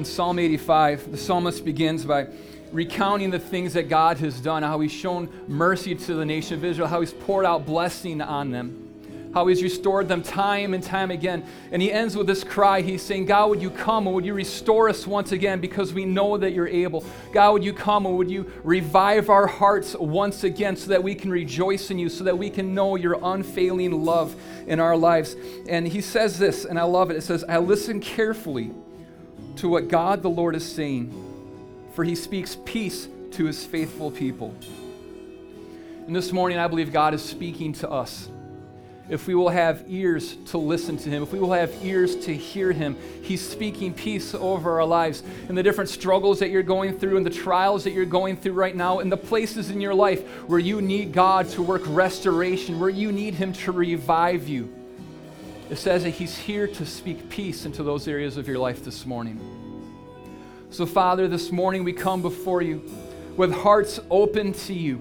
In Psalm 85, the psalmist begins by recounting the things that God has done, how he's shown mercy to the nation of Israel, how he's poured out blessing on them how he's restored them time and time again. And he ends with this cry. He's saying, God, would you come and would you restore us once again because we know that you're able? God, would you come and would you revive our hearts once again so that we can rejoice in you, so that we can know your unfailing love in our lives? And he says this, and I love it. It says, I listen carefully to what God the Lord is saying, for he speaks peace to his faithful people. And this morning, I believe God is speaking to us if we will have ears to listen to Him, if we will have ears to hear Him, He's speaking peace over our lives. And the different struggles that you're going through, and the trials that you're going through right now, and the places in your life where you need God to work restoration, where you need Him to revive you. It says that He's here to speak peace into those areas of your life this morning. So, Father, this morning we come before you with hearts open to you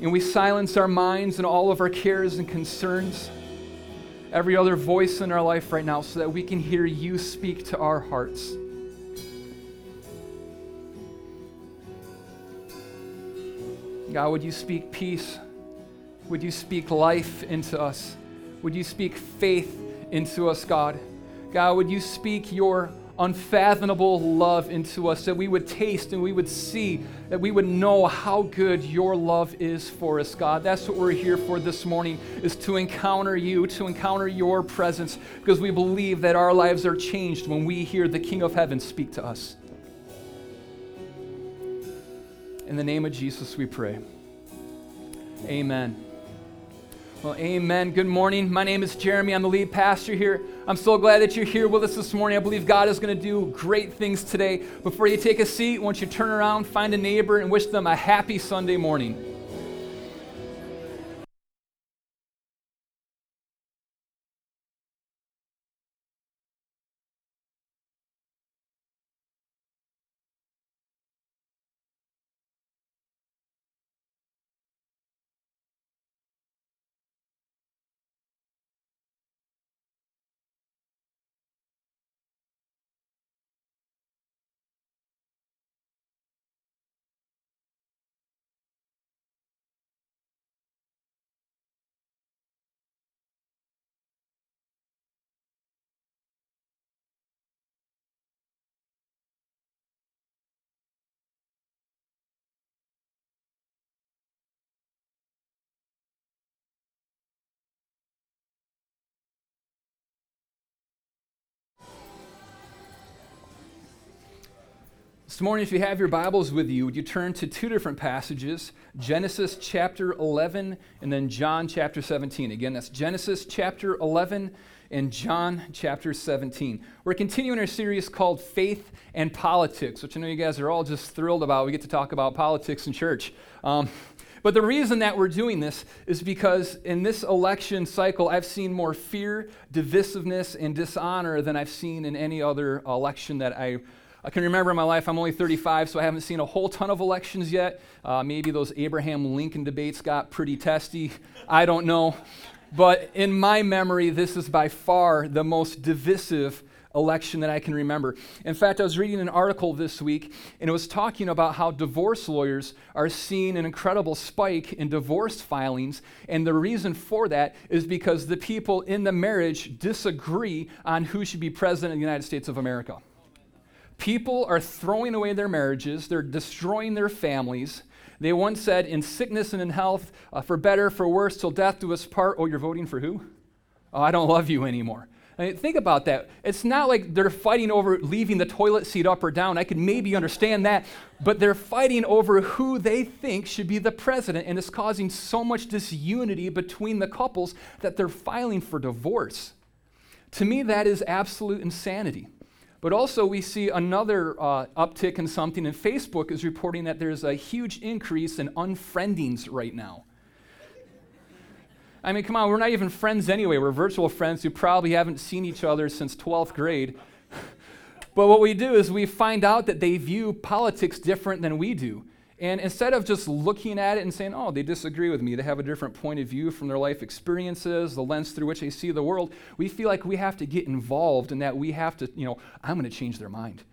and we silence our minds and all of our cares and concerns, every other voice in our life right now, so that we can hear you speak to our hearts. God, would you speak peace? Would you speak life into us? Would you speak faith into us, God? God, would you speak your unfathomable love into us, that we would taste and we would see, that we would know how good your love is for us, God. That's what we're here for this morning, is to encounter you, to encounter your presence, because we believe that our lives are changed when we hear the King of Heaven speak to us. In the name of Jesus, we pray. Amen. Well, amen. Good morning. My name is Jeremy. I'm the lead pastor here. I'm so glad that you're here with us this morning. I believe God is going to do great things today. Before you take a seat, don't you turn around, find a neighbor, and wish them a happy Sunday morning. This morning, if you have your Bibles with you, would you turn to two different passages Genesis chapter 11 and then John chapter 17. Again, that's Genesis chapter 11 and John chapter 17. We're continuing our series called Faith and Politics, which I know you guys are all just thrilled about. We get to talk about politics in church. Um, but the reason that we're doing this is because in this election cycle, I've seen more fear, divisiveness, and dishonor than I've seen in any other election that I I can remember in my life, I'm only 35, so I haven't seen a whole ton of elections yet. Uh, maybe those Abraham Lincoln debates got pretty testy. I don't know. But in my memory, this is by far the most divisive election that I can remember. In fact, I was reading an article this week, and it was talking about how divorce lawyers are seeing an incredible spike in divorce filings. And the reason for that is because the people in the marriage disagree on who should be president of the United States of America. People are throwing away their marriages, they're destroying their families. They once said, in sickness and in health, uh, for better, for worse, till death do us part. Oh, you're voting for who? Oh, I don't love you anymore. I mean, think about that. It's not like they're fighting over leaving the toilet seat up or down. I could maybe understand that. But they're fighting over who they think should be the president, and it's causing so much disunity between the couples that they're filing for divorce. To me, that is absolute insanity. But also, we see another uh, uptick in something, and Facebook is reporting that there's a huge increase in unfriendings right now. I mean, come on, we're not even friends anyway. We're virtual friends who probably haven't seen each other since 12th grade. but what we do is we find out that they view politics different than we do. And instead of just looking at it and saying, oh, they disagree with me, they have a different point of view from their life experiences, the lens through which they see the world, we feel like we have to get involved and that we have to, you know, I'm going to change their mind.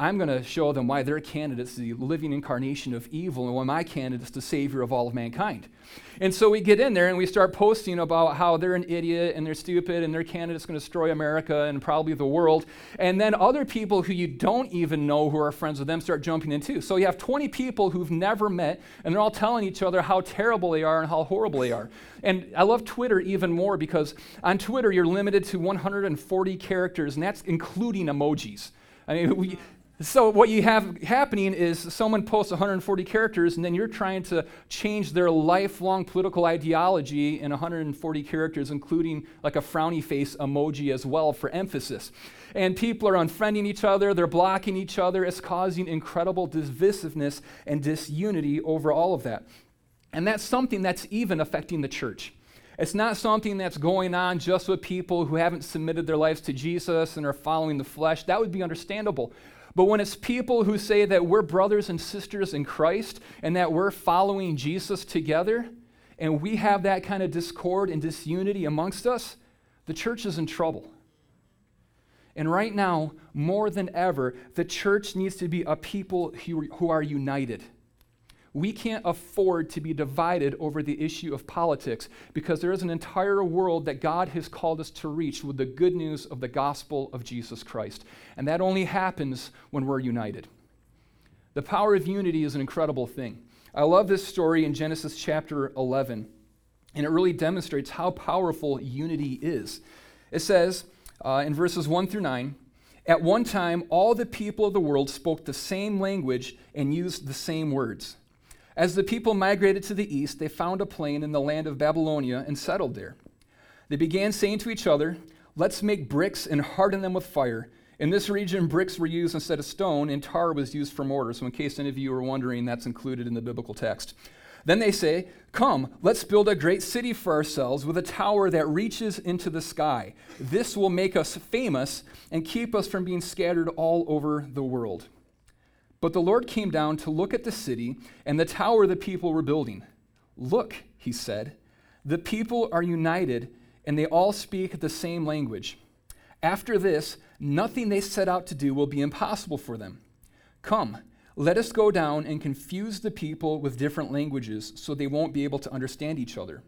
I'm going to show them why their candidate's is the living incarnation of evil and why my candidate's the savior of all of mankind. And so we get in there and we start posting about how they're an idiot and they're stupid and their candidate's going to destroy America and probably the world. And then other people who you don't even know who are friends with them start jumping in too. So you have 20 people who've never met and they're all telling each other how terrible they are and how horrible they are. And I love Twitter even more because on Twitter you're limited to 140 characters and that's including emojis. I mean, we, so, what you have happening is someone posts 140 characters, and then you're trying to change their lifelong political ideology in 140 characters, including like a frowny face emoji as well for emphasis. And people are unfriending each other, they're blocking each other. It's causing incredible divisiveness and disunity over all of that. And that's something that's even affecting the church. It's not something that's going on just with people who haven't submitted their lives to Jesus and are following the flesh. That would be understandable. But when it's people who say that we're brothers and sisters in Christ and that we're following Jesus together, and we have that kind of discord and disunity amongst us, the church is in trouble. And right now, more than ever, the church needs to be a people who, are united. We can't afford to be divided over the issue of politics because there is an entire world that God has called us to reach with the good news of the gospel of Jesus Christ. And that only happens when we're united. The power of unity is an incredible thing. I love this story in Genesis chapter 11, and it really demonstrates how powerful unity is. It says uh, in verses 1 through 9, at one time, all the people of the world spoke the same language and used the same words. As the people migrated to the east, they found a plain in the land of Babylonia and settled there. They began saying to each other, Let's make bricks and harden them with fire. In this region, bricks were used instead of stone, and tar was used for mortar. So, in case any of you are wondering, that's included in the biblical text. Then they say, Come, let's build a great city for ourselves with a tower that reaches into the sky. This will make us famous and keep us from being scattered all over the world. But the Lord came down to look at the city and the tower the people were building. Look, he said, the people are united and they all speak the same language. After this, nothing they set out to do will be impossible for them. Come, let us go down and confuse the people with different languages so they won't be able to understand each other.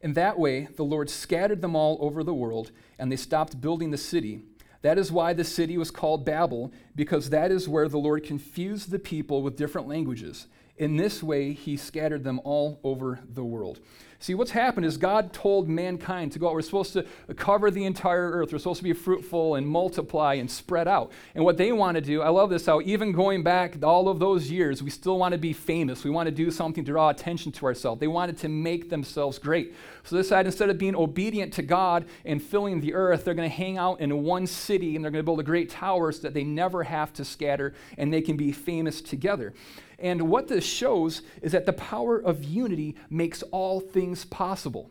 In that way, the Lord scattered them all over the world, and they stopped building the city. That is why the city was called Babel, because that is where the Lord confused the people with different languages. In this way, he scattered them all over the world. See, what's happened is God told mankind to go out. We're supposed to cover the entire earth. We're supposed to be fruitful and multiply and spread out. And what they want to do, I love this how even going back all of those years, we still want to be famous. We want to do something to draw attention to ourselves. They wanted to make themselves great. So they decided instead of being obedient to God and filling the earth, they're going to hang out in one city and they're going to build a great tower so that they never have to scatter and they can be famous together. And what this shows is that the power of unity makes all things possible.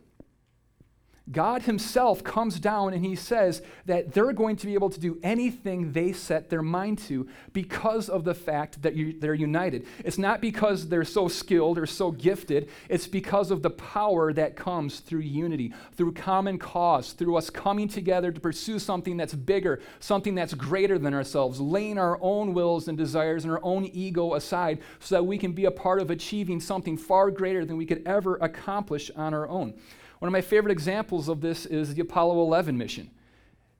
God Himself comes down and He says that they're going to be able to do anything they set their mind to because of the fact that you, they're united. It's not because they're so skilled or so gifted, it's because of the power that comes through unity, through common cause, through us coming together to pursue something that's bigger, something that's greater than ourselves, laying our own wills and desires and our own ego aside so that we can be a part of achieving something far greater than we could ever accomplish on our own. One of my favorite examples of this is the Apollo 11 mission.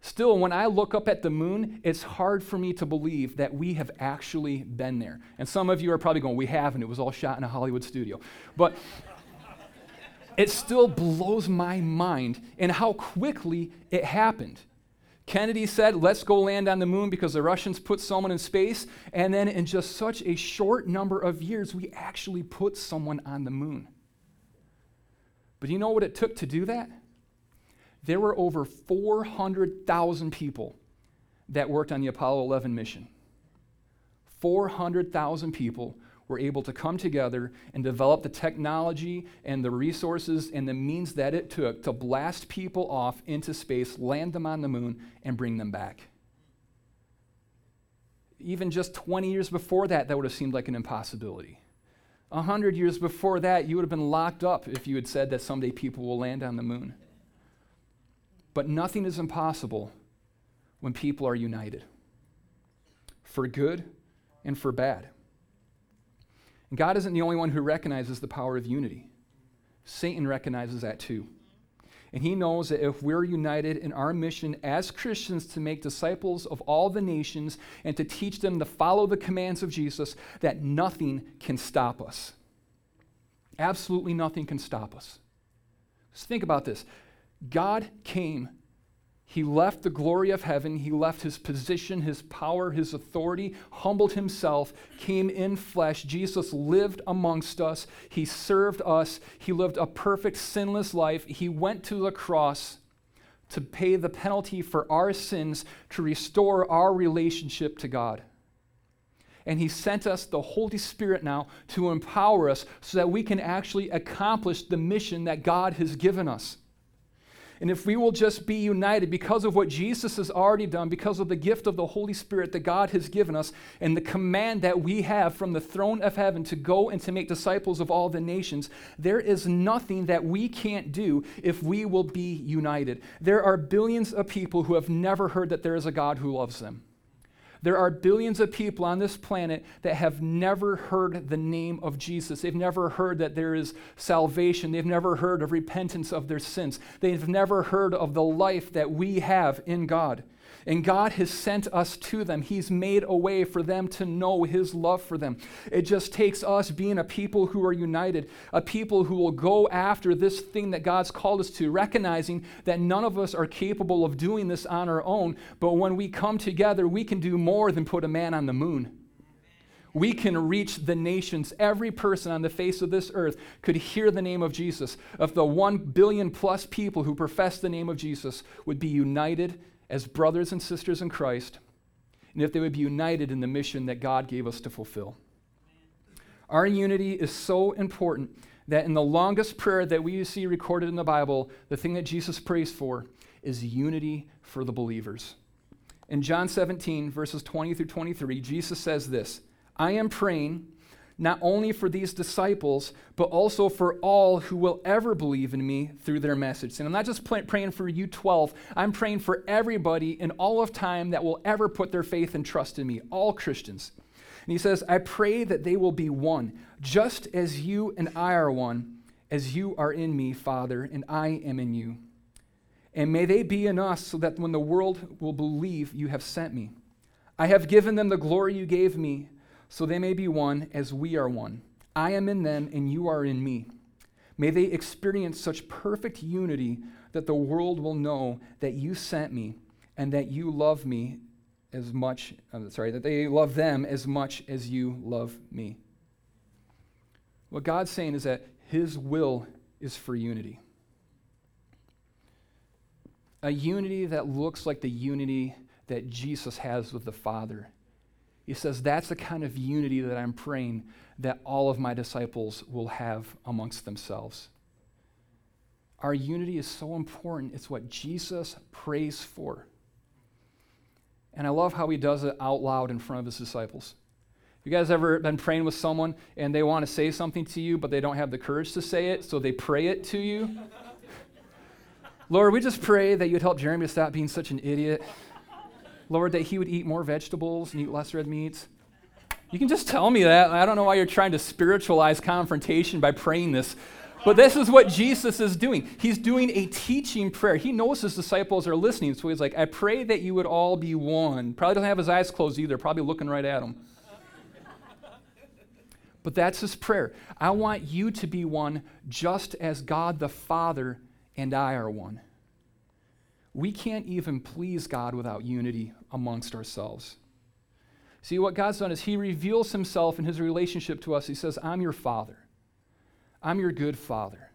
Still, when I look up at the moon, it's hard for me to believe that we have actually been there. And some of you are probably going, We haven't. It was all shot in a Hollywood studio. But it still blows my mind in how quickly it happened. Kennedy said, Let's go land on the moon because the Russians put someone in space. And then, in just such a short number of years, we actually put someone on the moon. But you know what it took to do that? There were over 400,000 people that worked on the Apollo 11 mission. 400,000 people were able to come together and develop the technology and the resources and the means that it took to blast people off into space, land them on the moon, and bring them back. Even just 20 years before that, that would have seemed like an impossibility. A hundred years before that, you would have been locked up if you had said that someday people will land on the moon. But nothing is impossible when people are united for good and for bad. And God isn't the only one who recognizes the power of unity, Satan recognizes that too. And he knows that if we're united in our mission as Christians to make disciples of all the nations and to teach them to follow the commands of Jesus, that nothing can stop us. Absolutely nothing can stop us. Just think about this God came he left the glory of heaven. He left his position, his power, his authority, humbled himself, came in flesh. Jesus lived amongst us. He served us. He lived a perfect, sinless life. He went to the cross to pay the penalty for our sins, to restore our relationship to God. And He sent us the Holy Spirit now to empower us so that we can actually accomplish the mission that God has given us. And if we will just be united because of what Jesus has already done, because of the gift of the Holy Spirit that God has given us, and the command that we have from the throne of heaven to go and to make disciples of all the nations, there is nothing that we can't do if we will be united. There are billions of people who have never heard that there is a God who loves them. There are billions of people on this planet that have never heard the name of Jesus. They've never heard that there is salvation. They've never heard of repentance of their sins. They've never heard of the life that we have in God. And God has sent us to them. He's made a way for them to know His love for them. It just takes us being a people who are united, a people who will go after this thing that God's called us to, recognizing that none of us are capable of doing this on our own. But when we come together, we can do more than put a man on the moon we can reach the nations. Every person on the face of this earth could hear the name of Jesus. If the one billion plus people who profess the name of Jesus would be united as brothers and sisters in Christ, and if they would be united in the mission that God gave us to fulfill. Our unity is so important that in the longest prayer that we see recorded in the Bible, the thing that Jesus prays for is unity for the believers. In John 17, verses 20 through 23, Jesus says this I am praying not only for these disciples, but also for all who will ever believe in me through their message. And I'm not just praying for you 12, I'm praying for everybody in all of time that will ever put their faith and trust in me, all Christians. And he says, I pray that they will be one, just as you and I are one, as you are in me, Father, and I am in you. And may they be in us so that when the world will believe you have sent me. I have given them the glory you gave me so they may be one as we are one. I am in them, and you are in me. May they experience such perfect unity that the world will know that you sent me and that you love me as much, I'm sorry, that they love them as much as you love me. What God's saying is that His will is for unity. A unity that looks like the unity that Jesus has with the Father he says, That's the kind of unity that I'm praying that all of my disciples will have amongst themselves. Our unity is so important. It's what Jesus prays for. And I love how he does it out loud in front of his disciples. You guys ever been praying with someone and they want to say something to you, but they don't have the courage to say it, so they pray it to you? Lord, we just pray that you'd help Jeremy to stop being such an idiot. Lord, that he would eat more vegetables and eat less red meats? You can just tell me that. I don't know why you're trying to spiritualize confrontation by praying this. But this is what Jesus is doing. He's doing a teaching prayer. He knows his disciples are listening, so he's like, I pray that you would all be one. Probably doesn't have his eyes closed either, probably looking right at him. but that's his prayer. I want you to be one just as God the Father and I are one we can't even please God without unity amongst ourselves. See, what God's done is He reveals Himself in His relationship to us. He says, I'm your Father, I'm your good Father,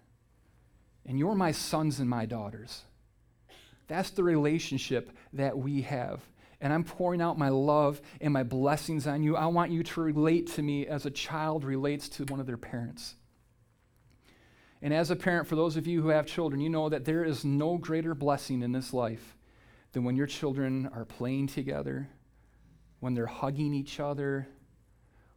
and you're my sons and my daughters. That's the relationship that we have. And I'm pouring out my love and my blessings on you. I want you to relate to me as a child relates to one of their parents. And as a parent, for those of you who have children, you know that there is no greater blessing in this life than when your children are playing together, when they're hugging each other,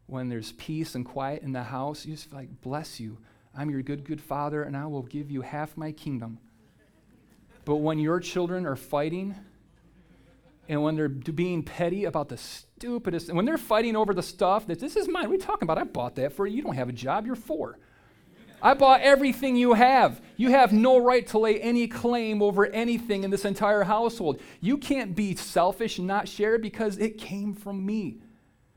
when there's peace and quiet in the house, you just like, bless you. I'm your good, good father, and I will give you half my kingdom. But when your children are fighting, and when they're being petty about the stupidest, and when they're fighting over the stuff that this is mine, you talking about? I bought that for you. You don't have a job, you're four. I bought everything you have. You have no right to lay any claim over anything in this entire household. You can't be selfish and not share because it came from me.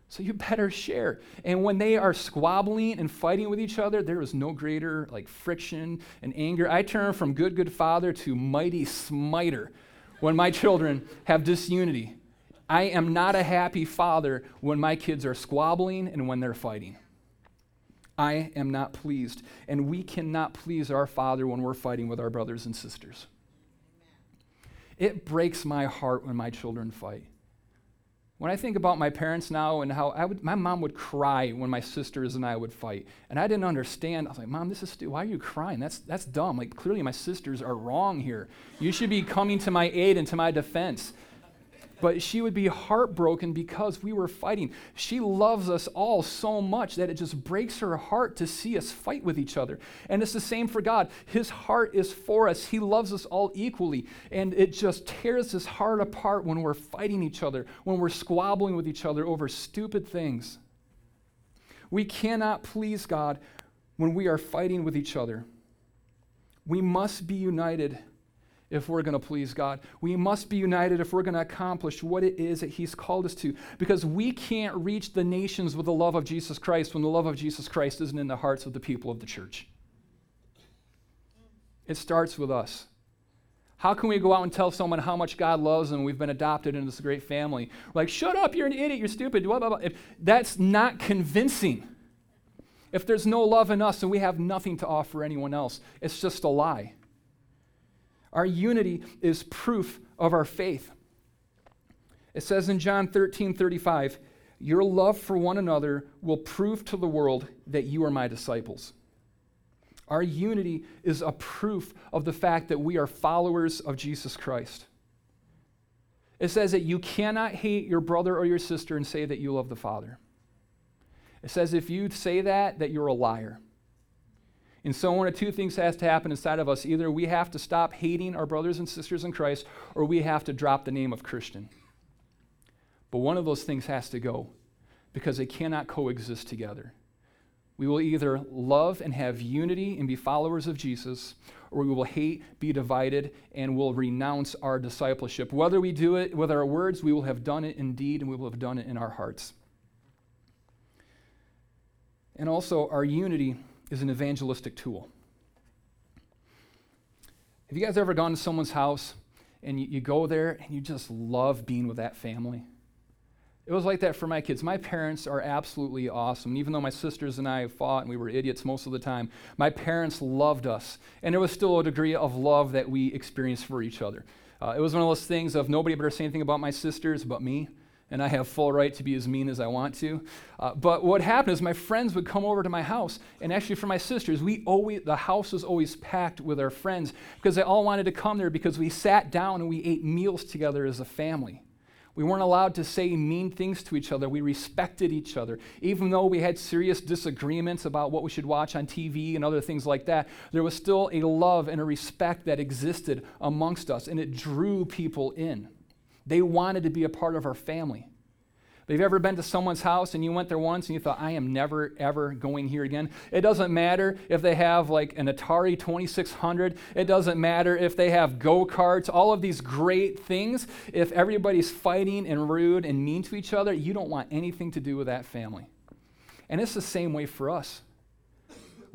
So you better share. And when they are squabbling and fighting with each other, there is no greater like friction and anger. I turn from good, good father to mighty smiter when my children have disunity. I am not a happy father when my kids are squabbling and when they're fighting. I am not pleased. And we cannot please our Father when we're fighting with our brothers and sisters. It breaks my heart when my children fight. When I think about my parents now and how I would, my mom would cry when my sisters and I would fight. And I didn't understand. I was like, Mom, this is stupid. Why are you crying? That's, that's dumb. Like, clearly my sisters are wrong here. You should be coming to my aid and to my defense but she would be heartbroken because we were fighting. She loves us all so much that it just breaks her heart to see us fight with each other. And it's the same for God. His heart is for us, He loves us all equally. And it just tears His heart apart when we're fighting each other, when we're squabbling with each other over stupid things. We cannot please God when we are fighting with each other. We must be united if we're going to please God. We must be united if we're going to accomplish what it is that He's called us to. Because we can't reach the nations with the love of Jesus Christ when the love of Jesus Christ isn't in the hearts of the people of the church. It starts with us. How can we go out and tell someone how much God loves them? We've been adopted into this great family. Like, shut up, you're an idiot, you're stupid. Blah, blah, blah. If that's not convincing. If there's no love in us and we have nothing to offer anyone else, it's just a lie. Our unity is proof of our faith. It says in John 13 35, Your love for one another will prove to the world that you are my disciples. Our unity is a proof of the fact that we are followers of Jesus Christ. It says that you cannot hate your brother or your sister and say that you love the Father. It says if you say that, that you're a liar. And so, one of two things has to happen inside of us. Either we have to stop hating our brothers and sisters in Christ, or we have to drop the name of Christian. But one of those things has to go because they cannot coexist together. We will either love and have unity and be followers of Jesus, or we will hate, be divided, and will renounce our discipleship. Whether we do it with our words, we will have done it in deed, and we will have done it in our hearts. And also, our unity is an evangelistic tool. Have you guys ever gone to someone's house and you, you, go there and you just love being with that family? It was like that for my kids. My parents are absolutely awesome. And even though my sisters and I fought and we were idiots most of the time, my parents loved us. And there was still a degree of love that we experienced for each other. Uh, it was one of those things of nobody better say anything about my sisters but me and I have full right to be as mean as I want to. Uh, but what happened is my friends would come over to my house, and actually for my sisters, we always the house was always packed with our friends because they all wanted to come there because we sat down and we ate meals together as a family. We weren't allowed to say mean things to each other. We respected each other. Even though we had serious disagreements about what we should watch on TV and other things like that, there was still a love and a respect that existed amongst us, and it drew people in. They wanted to be a part of our family. But have you ever been to someone's house and you went there once and you thought, I am never, ever going here again? It doesn't matter if they have like an Atari 2600. It doesn't matter if they have go karts, all of these great things. If everybody's fighting and rude and mean to each other, you don't want anything to do with that family. And it's the same way for us.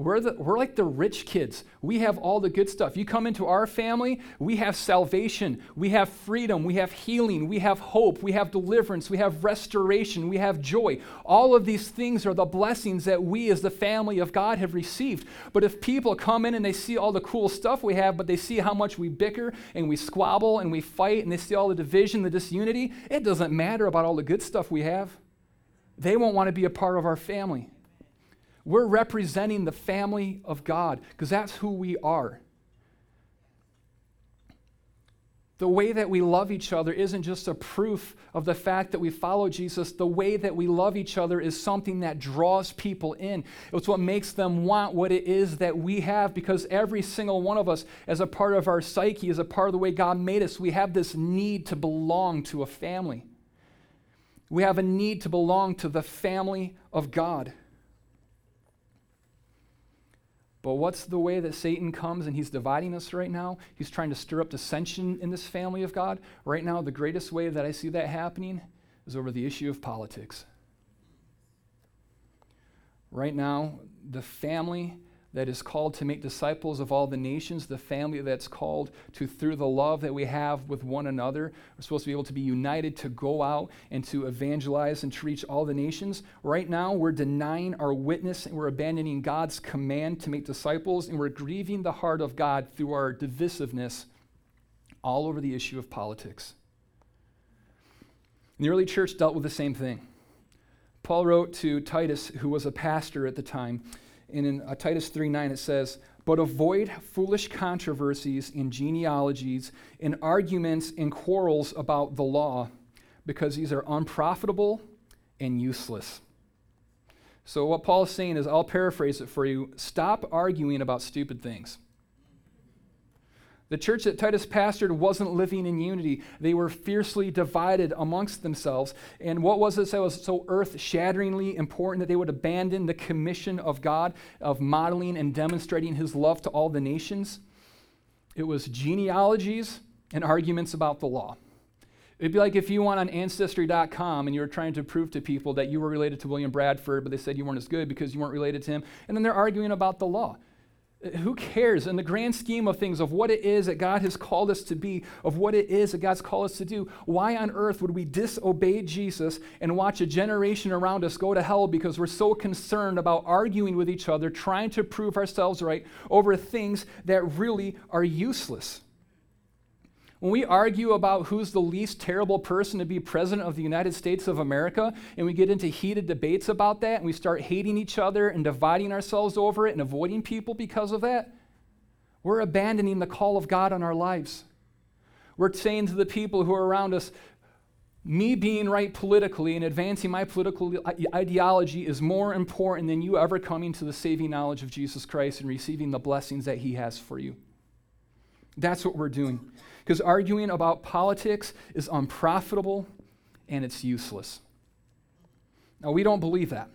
We're, the, we're like the rich kids. We have all the good stuff. You come into our family, we have salvation, we have freedom, we have healing, we have hope, we have deliverance, we have restoration, we have joy. All of these things are the blessings that we as the family of God have received. But if people come in and they see all the cool stuff we have, but they see how much we bicker and we squabble and we fight and they see all the division, the disunity, it doesn't matter about all the good stuff we have. They won't want to be a part of our family. We're representing the family of God because that's who we are. The way that we love each other isn't just a proof of the fact that we follow Jesus. The way that we love each other is something that draws people in. It's what makes them want what it is that we have because every single one of us, as a part of our psyche, as a part of the way God made us, we have this need to belong to a family. We have a need to belong to the family of God. But what's the way that Satan comes and he's dividing us right now? He's trying to stir up dissension in this family of God. Right now, the greatest way that I see that happening is over the issue of politics. Right now, the family that is called to make disciples of all the nations, the family that's called to, through the love that we have with one another, we're supposed to be able to be united to go out and to evangelize and to reach all the nations. Right now, we're denying our witness and we're abandoning God's command to make disciples, and we're grieving the heart of God through our divisiveness all over the issue of politics. And the early church dealt with the same thing. Paul wrote to Titus, who was a pastor at the time, in uh, Titus 3 9, it says, But avoid foolish controversies and genealogies and arguments and quarrels about the law, because these are unprofitable and useless. So, what Paul is saying is, I'll paraphrase it for you stop arguing about stupid things. The church that Titus pastored wasn't living in unity. They were fiercely divided amongst themselves. And what was it that was so earth shatteringly important that they would abandon the commission of God of modeling and demonstrating his love to all the nations? It was genealogies and arguments about the law. It'd be like if you went on Ancestry.com and you were trying to prove to people that you were related to William Bradford, but they said you weren't as good because you weren't related to him, and then they're arguing about the law. Who cares in the grand scheme of things, of what it is that God has called us to be, of what it is that God's called us to do? Why on earth would we disobey Jesus and watch a generation around us go to hell because we're so concerned about arguing with each other, trying to prove ourselves right over things that really are useless? When we argue about who's the least terrible person to be president of the United States of America, and we get into heated debates about that, and we start hating each other and dividing ourselves over it and avoiding people because of that, we're abandoning the call of God on our lives. We're saying to the people who are around us, me being right politically and advancing my political ideology is more important than you ever coming to the saving knowledge of Jesus Christ and receiving the blessings that He has for you. That's what we're doing. Because arguing about politics is unprofitable and it's useless. Now, we don't believe that.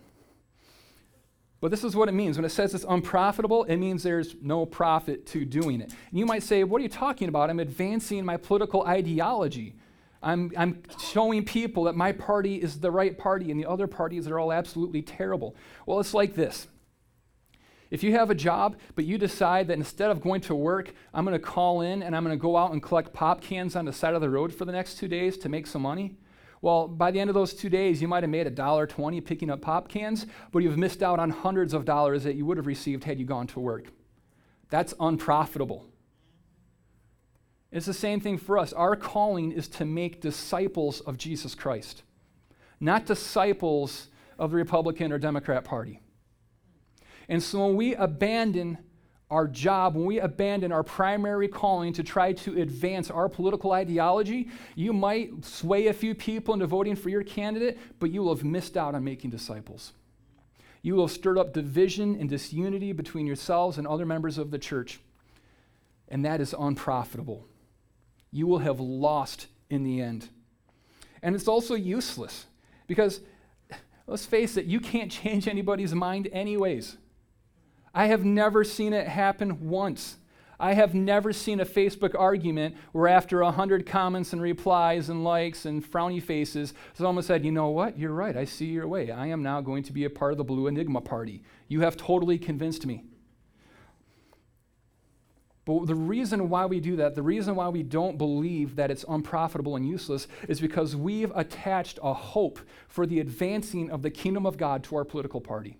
But this is what it means. When it says it's unprofitable, it means there's no profit to doing it. And you might say, What are you talking about? I'm advancing my political ideology. I'm, I'm showing people that my party is the right party and the other parties are all absolutely terrible. Well, it's like this if you have a job, but you decide that instead of going to work, I'm going to call in and I'm going to go out and collect pop cans on the side of the road for the next two days to make some money, well, by the end of those two days, you might have made a dollar twenty picking up pop cans, but you've missed out on hundreds of dollars that you would have received had you gone to work. That's unprofitable. It's the same thing for us. Our calling is to make disciples of Jesus Christ, not disciples of the Republican or Democrat Party. And so when we abandon our job, when we abandon our primary calling to try to advance our political ideology, you might sway a few people into voting for your candidate, but you will have missed out on making disciples. You will have stirred up division and disunity between yourselves and other members of the church, and that is unprofitable. You will have lost in the end. And it's also useless because, let's face it, you can't change anybody's mind, anyways. I have never seen it happen once. I have never seen a Facebook argument where after 100 comments and replies and likes and frowny faces, someone said, You know what? You're right. I see your way. I am now going to be a part of the Blue Enigma party. You have totally convinced me. But the reason why we do that, the reason why we don't believe that it's unprofitable and useless, is because we've attached a hope for the advancing of the kingdom of God to our political party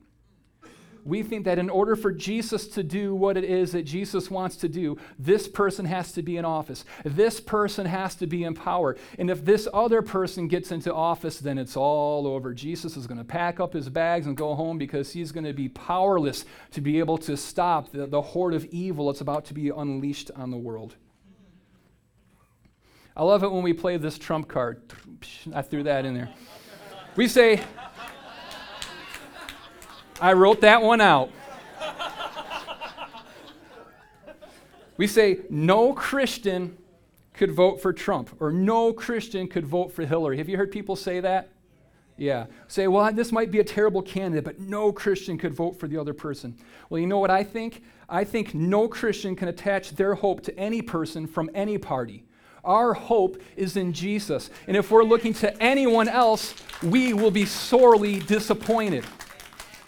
we think that in order for Jesus to do what it is that Jesus wants to do, this person has to be in office. This person has to be in power. And if this other person gets into office, then it's all over. Jesus is going to pack up his bags and go home because he's going to be powerless to be able to stop the, the horde of evil that's about to be unleashed on the world. I love it when we play this trump card. I threw that in there. We say, I wrote that one out. We say, no Christian could vote for Trump, or no Christian could vote for Hillary. Have you heard people say that? Yeah. Say, well, this might be a terrible candidate, but no Christian could vote for the other person. Well, you know what I think? I think no Christian can attach their hope to any person from any party. Our hope is in Jesus. And if we're looking to anyone else, we will be sorely disappointed.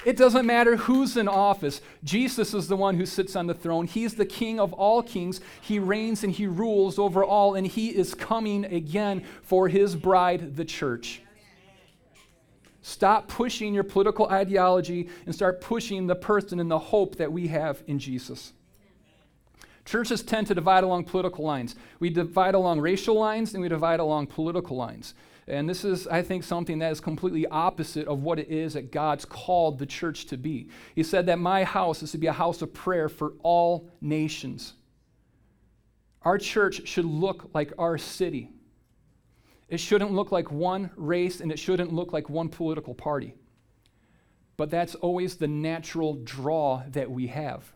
It doesn't matter who's in office. Jesus is the one who sits on the throne. He's the king of all kings. He reigns and he rules over all, and he is coming again for his bride, the church. Stop pushing your political ideology and start pushing the person and the hope that we have in Jesus. Churches tend to divide along political lines. We divide along racial lines and we divide along political lines. And this is, I think, something that is completely opposite of what it is that God's called the church to be. He said that my house is to be a house of prayer for all nations. Our church should look like our city. It shouldn't look like one race and it shouldn't look like one political party. But that's always the natural draw that we have.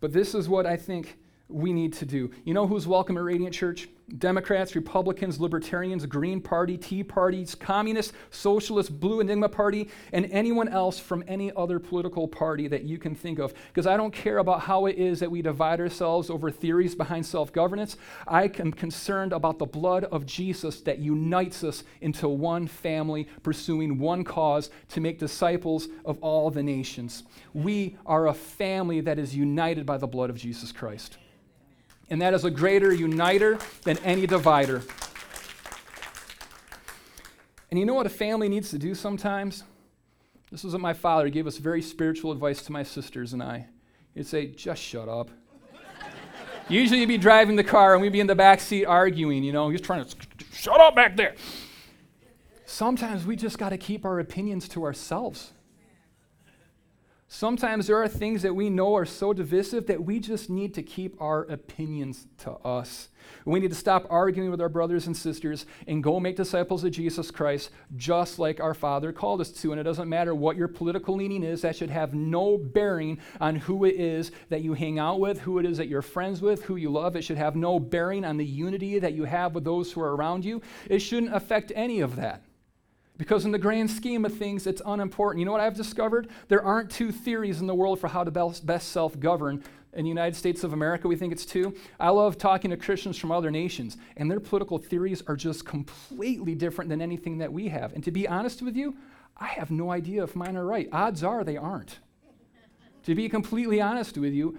But this is what I think we need to do. You know who's welcome at Radiant Church? Democrats, Republicans, Libertarians, Green Party, Tea Parties, Communists, Socialists, Blue Enigma Party, and anyone else from any other political party that you can think of. Because I don't care about how it is that we divide ourselves over theories behind self governance. I am concerned about the blood of Jesus that unites us into one family, pursuing one cause to make disciples of all the nations. We are a family that is united by the blood of Jesus Christ and that is a greater uniter than any divider. And you know what a family needs to do sometimes? This was what my father gave us very spiritual advice to my sisters and I. He'd say, just shut up. Usually you'd be driving the car and we'd be in the back seat arguing, you know, he's trying to shut up back there. Sometimes we just got to keep our opinions to ourselves. Sometimes there are things that we know are so divisive that we just need to keep our opinions to us. We need to stop arguing with our brothers and sisters and go make disciples of Jesus Christ just like our Father called us to. And it doesn't matter what your political leaning is, that should have no bearing on who it is that you hang out with, who it is that you're friends with, who you love. It should have no bearing on the unity that you have with those who are around you. It shouldn't affect any of that. Because, in the grand scheme of things, it's unimportant. You know what I've discovered? There aren't two theories in the world for how to best self govern. In the United States of America, we think it's two. I love talking to Christians from other nations, and their political theories are just completely different than anything that we have. And to be honest with you, I have no idea if mine are right. Odds are they aren't. to be completely honest with you,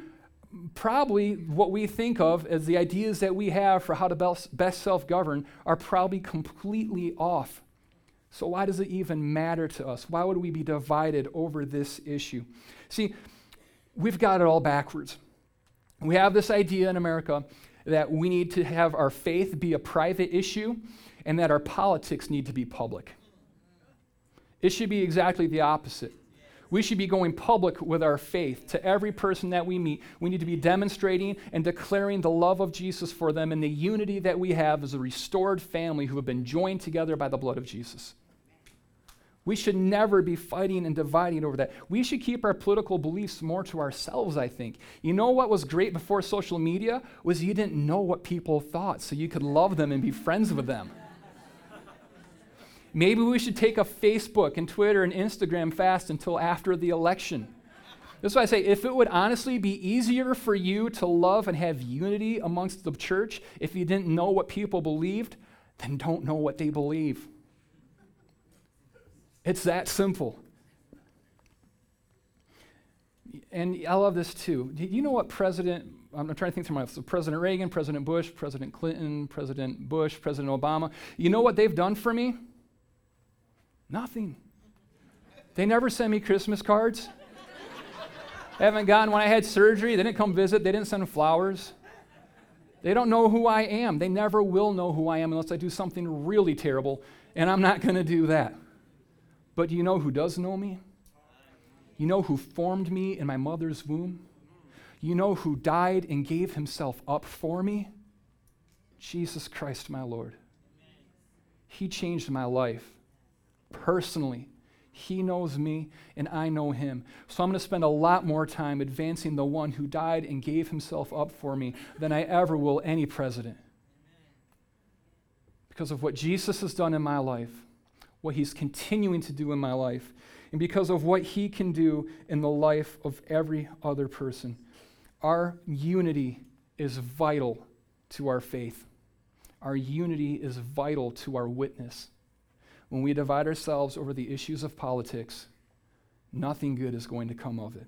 probably what we think of as the ideas that we have for how to best self govern are probably completely off so, why does it even matter to us? Why would we be divided over this issue? See, we've got it all backwards. We have this idea in America that we need to have our faith be a private issue and that our politics need to be public. It should be exactly the opposite. We should be going public with our faith to every person that we meet. We need to be demonstrating and declaring the love of Jesus for them and the unity that we have as a restored family who have been joined together by the blood of Jesus. We should never be fighting and dividing over that. We should keep our political beliefs more to ourselves, I think. You know what was great before social media was you didn't know what people thought, so you could love them and be friends with them. Maybe we should take a Facebook and Twitter and Instagram fast until after the election. That's why I say if it would honestly be easier for you to love and have unity amongst the church if you didn't know what people believed, then don't know what they believe. It's that simple. And I love this too. You know what President, I'm trying to think through my, so President Reagan, President Bush, President Clinton, President Bush, President Obama, you know what they've done for me? Nothing. They never send me Christmas cards. I haven't gotten when I had surgery. They didn't come visit. They didn't send flowers. They don't know who I am. They never will know who I am unless I do something really terrible, and I'm not going to do that. But do you know who does know me? You know who formed me in my mother's womb? You know who died and gave himself up for me? Jesus Christ, my Lord. He changed my life personally. He knows me, and I know him. So I'm going to spend a lot more time advancing the one who died and gave himself up for me than I ever will any president. Because of what Jesus has done in my life, what he's continuing to do in my life, and because of what he can do in the life of every other person. Our unity is vital to our faith. Our unity is vital to our witness. When we divide ourselves over the issues of politics, nothing good is going to come of it.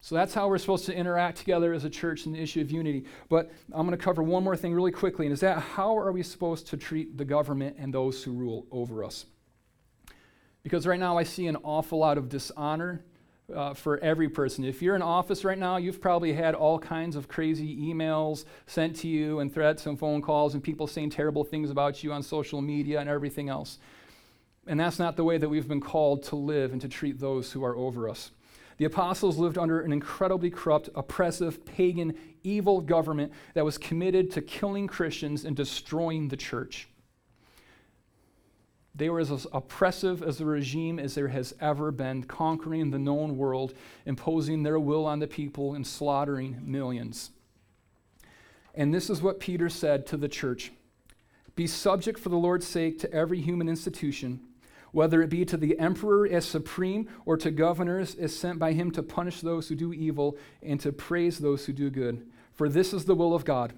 So that's how we're supposed to interact together as a church in the issue of unity. But I'm going to cover one more thing really quickly, and is that how are we supposed to treat the government and those who rule over us? Because right now I see an awful lot of dishonor uh, for every person. If you're in office right now, you've probably had all kinds of crazy emails sent to you and threats and phone calls and people saying terrible things about you on social media and everything else. And that's not the way that we've been called to live and to treat those who are over us. The apostles lived under an incredibly corrupt, oppressive, pagan, evil government that was committed to killing Christians and destroying the church. They were as oppressive as a regime as there has ever been, conquering the known world, imposing their will on the people, and slaughtering millions. And this is what Peter said to the church Be subject for the Lord's sake to every human institution, whether it be to the emperor as supreme or to governors as sent by him to punish those who do evil and to praise those who do good. For this is the will of God,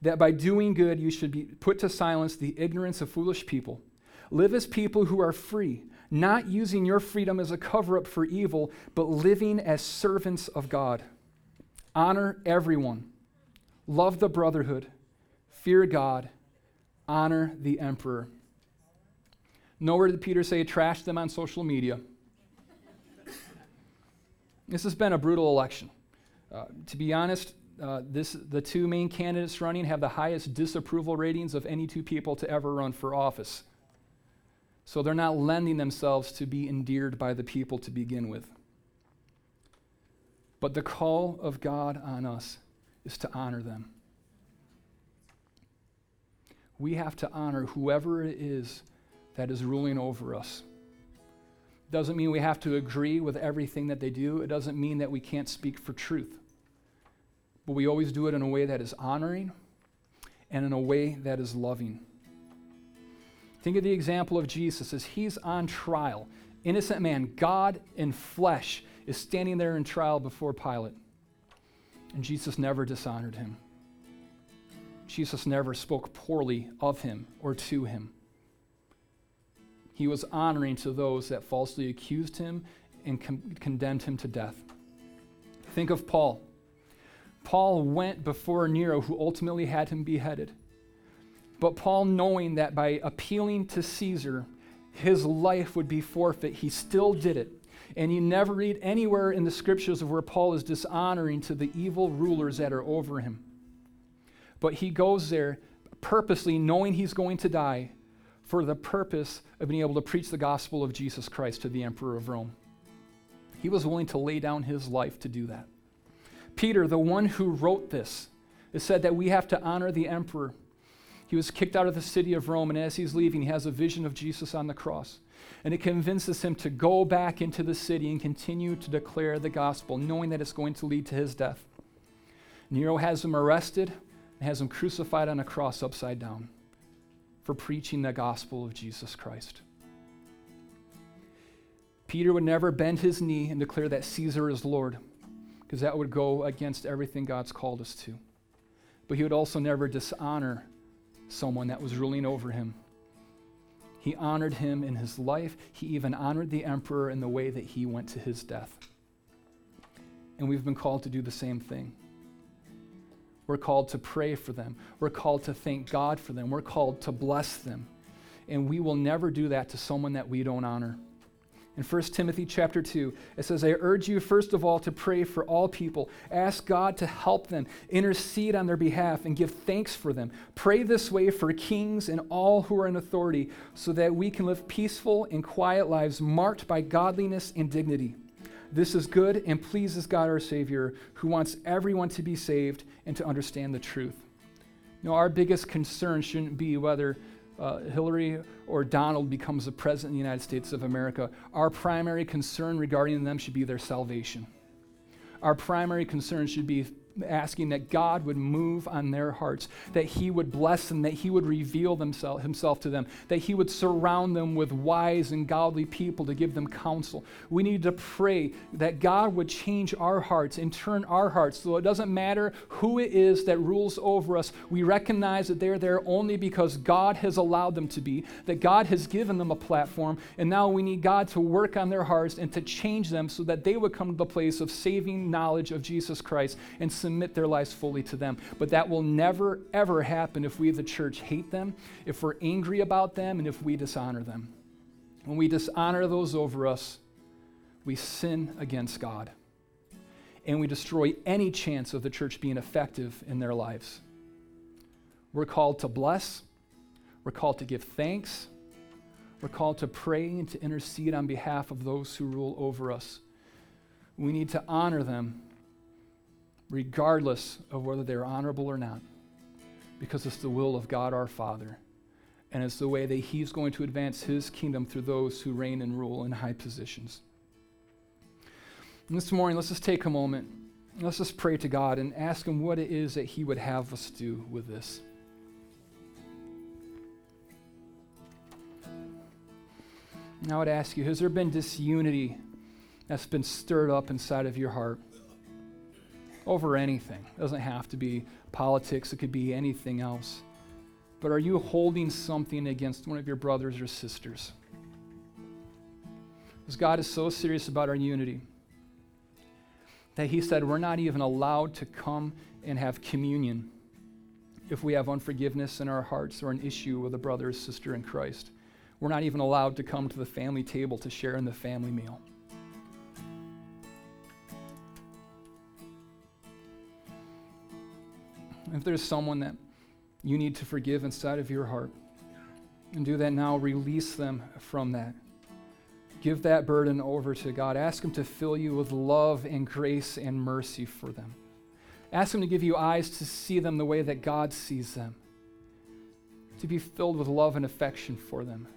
that by doing good you should be put to silence the ignorance of foolish people. Live as people who are free, not using your freedom as a cover up for evil, but living as servants of God. Honor everyone, love the brotherhood, fear God, honor the emperor. Nowhere did Peter say trash them on social media. this has been a brutal election. Uh, to be honest, uh, this, the two main candidates running have the highest disapproval ratings of any two people to ever run for office. So they're not lending themselves to be endeared by the people to begin with. But the call of God on us is to honor them. We have to honor whoever it is that is ruling over us. Doesn't mean we have to agree with everything that they do. It doesn't mean that we can't speak for truth. But we always do it in a way that is honoring and in a way that is loving. Think of the example of Jesus as he's on trial. Innocent man, God in flesh, is standing there in trial before Pilate. And Jesus never dishonored him. Jesus never spoke poorly of him or to him. He was honoring to those that falsely accused him and con- condemned him to death. Think of Paul. Paul went before Nero, who ultimately had him beheaded. But Paul, knowing that by appealing to Caesar, his life would be forfeit, he still did it. And you never read anywhere in the scriptures of where Paul is dishonoring to the evil rulers that are over him. But he goes there purposely, knowing he's going to die, for the purpose of being able to preach the gospel of Jesus Christ to the emperor of Rome. He was willing to lay down his life to do that. Peter, the one who wrote this, said that we have to honor the emperor he was kicked out of the city of Rome, and as he's leaving, he has a vision of Jesus on the cross. And it convinces him to go back into the city and continue to declare the gospel, knowing that it's going to lead to his death. Nero has him arrested and has him crucified on a cross upside down for preaching the gospel of Jesus Christ. Peter would never bend his knee and declare that Caesar is Lord, because that would go against everything God's called us to. But he would also never dishonor someone that was ruling over him. He honored him in his life. He even honored the emperor in the way that he went to his death. And we've been called to do the same thing. We're called to pray for them. We're called to thank God for them. We're called to bless them. And we will never do that to someone that we don't honor. In 1 Timothy chapter 2, it says, I urge you first of all to pray for all people. Ask God to help them, intercede on their behalf, and give thanks for them. Pray this way for kings and all who are in authority, so that we can live peaceful and quiet lives marked by godliness and dignity. This is good and pleases God our Savior, who wants everyone to be saved and to understand the truth. You know, our biggest concern shouldn't be whether uh, Hillary or Donald becomes the president of the United States of America. Our primary concern regarding them should be their salvation. Our primary concern should be asking that God would move on their hearts, that He would bless them, that He would reveal themself, Himself to them, that He would surround them with wise and godly people to give them counsel. We need to pray that God would change our hearts and turn our hearts so it doesn't matter who it is that rules over us. We recognize that they're there only because God has allowed them to be, that God has given them a platform, and now we need God to work on their hearts and to change them so that they would come to the place of saving knowledge of Jesus Christ and submit their lives fully to them. But that will never, ever happen if we, the church, hate them, if we're angry about them, and if we dishonor them. When we dishonor those over us, we sin against God. And we destroy any chance of the church being effective in their lives. We're called to bless, we're called to give thanks, we're called to pray and to intercede on behalf of those who rule over us. We need to honor them regardless of whether they're honorable or not, because it's the will of God our Father. And it's the way that He's going to advance His kingdom through those who reign and rule in high positions. And this morning, let's just take a moment. Let's just pray to God and ask Him what it is that He would have us do with this. And I would ask you, has there been disunity that's been stirred up inside of your heart? Over anything. It doesn't have to be politics, it could be anything else. But are you holding something against one of your brothers or sisters? Because God is so serious about our unity that He said we're not even allowed to come and have communion if we have unforgiveness in our hearts or an issue with a brother or sister in Christ. We're not even allowed to come to the family table to share in the family meal. If there's someone that you need to forgive inside of your heart, and do that now, release them from that. Give that burden over to God. Ask Him to fill you with love and grace and mercy for them. Ask Him to give you eyes to see them the way that God sees them, to be filled with love and affection for them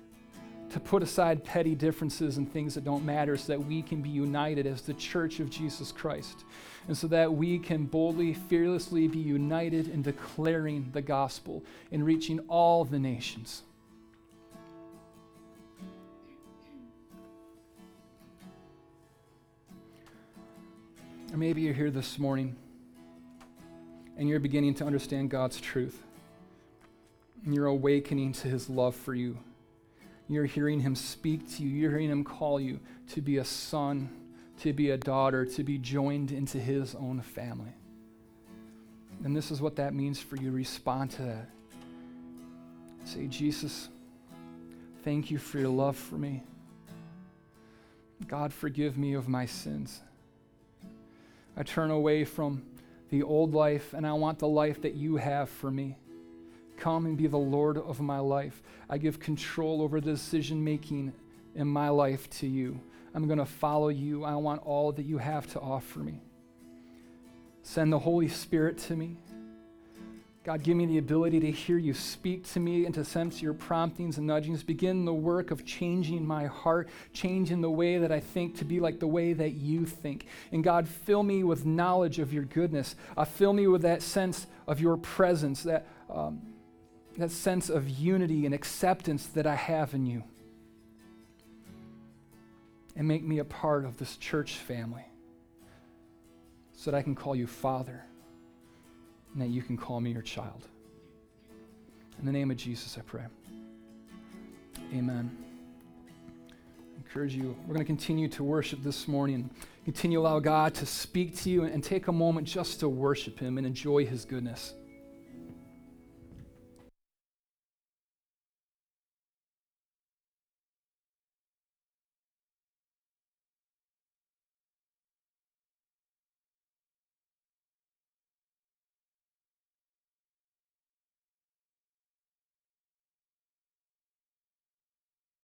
to put aside petty differences and things that don't matter so that we can be united as the church of Jesus Christ. And so that we can boldly, fearlessly be united in declaring the gospel and reaching all the nations. Or maybe you're here this morning and you're beginning to understand God's truth. And you're awakening to his love for you you're hearing him speak to you. You're hearing him call you to be a son, to be a daughter, to be joined into his own family. And this is what that means for you. Respond to that. Say, Jesus, thank you for your love for me. God, forgive me of my sins. I turn away from the old life and I want the life that you have for me. Come and be the Lord of my life. I give control over the decision making in my life to you. I'm going to follow you. I want all that you have to offer me. Send the Holy Spirit to me. God, give me the ability to hear you speak to me and to sense your promptings and nudgings. Begin the work of changing my heart, changing the way that I think to be like the way that you think. And God, fill me with knowledge of your goodness. Uh, fill me with that sense of your presence, that um, that sense of unity and acceptance that I have in you. And make me a part of this church family so that I can call you Father and that you can call me your child. In the name of Jesus, I pray. Amen. I encourage you. We're going to continue to worship this morning. Continue to allow God to speak to you and take a moment just to worship Him and enjoy His goodness.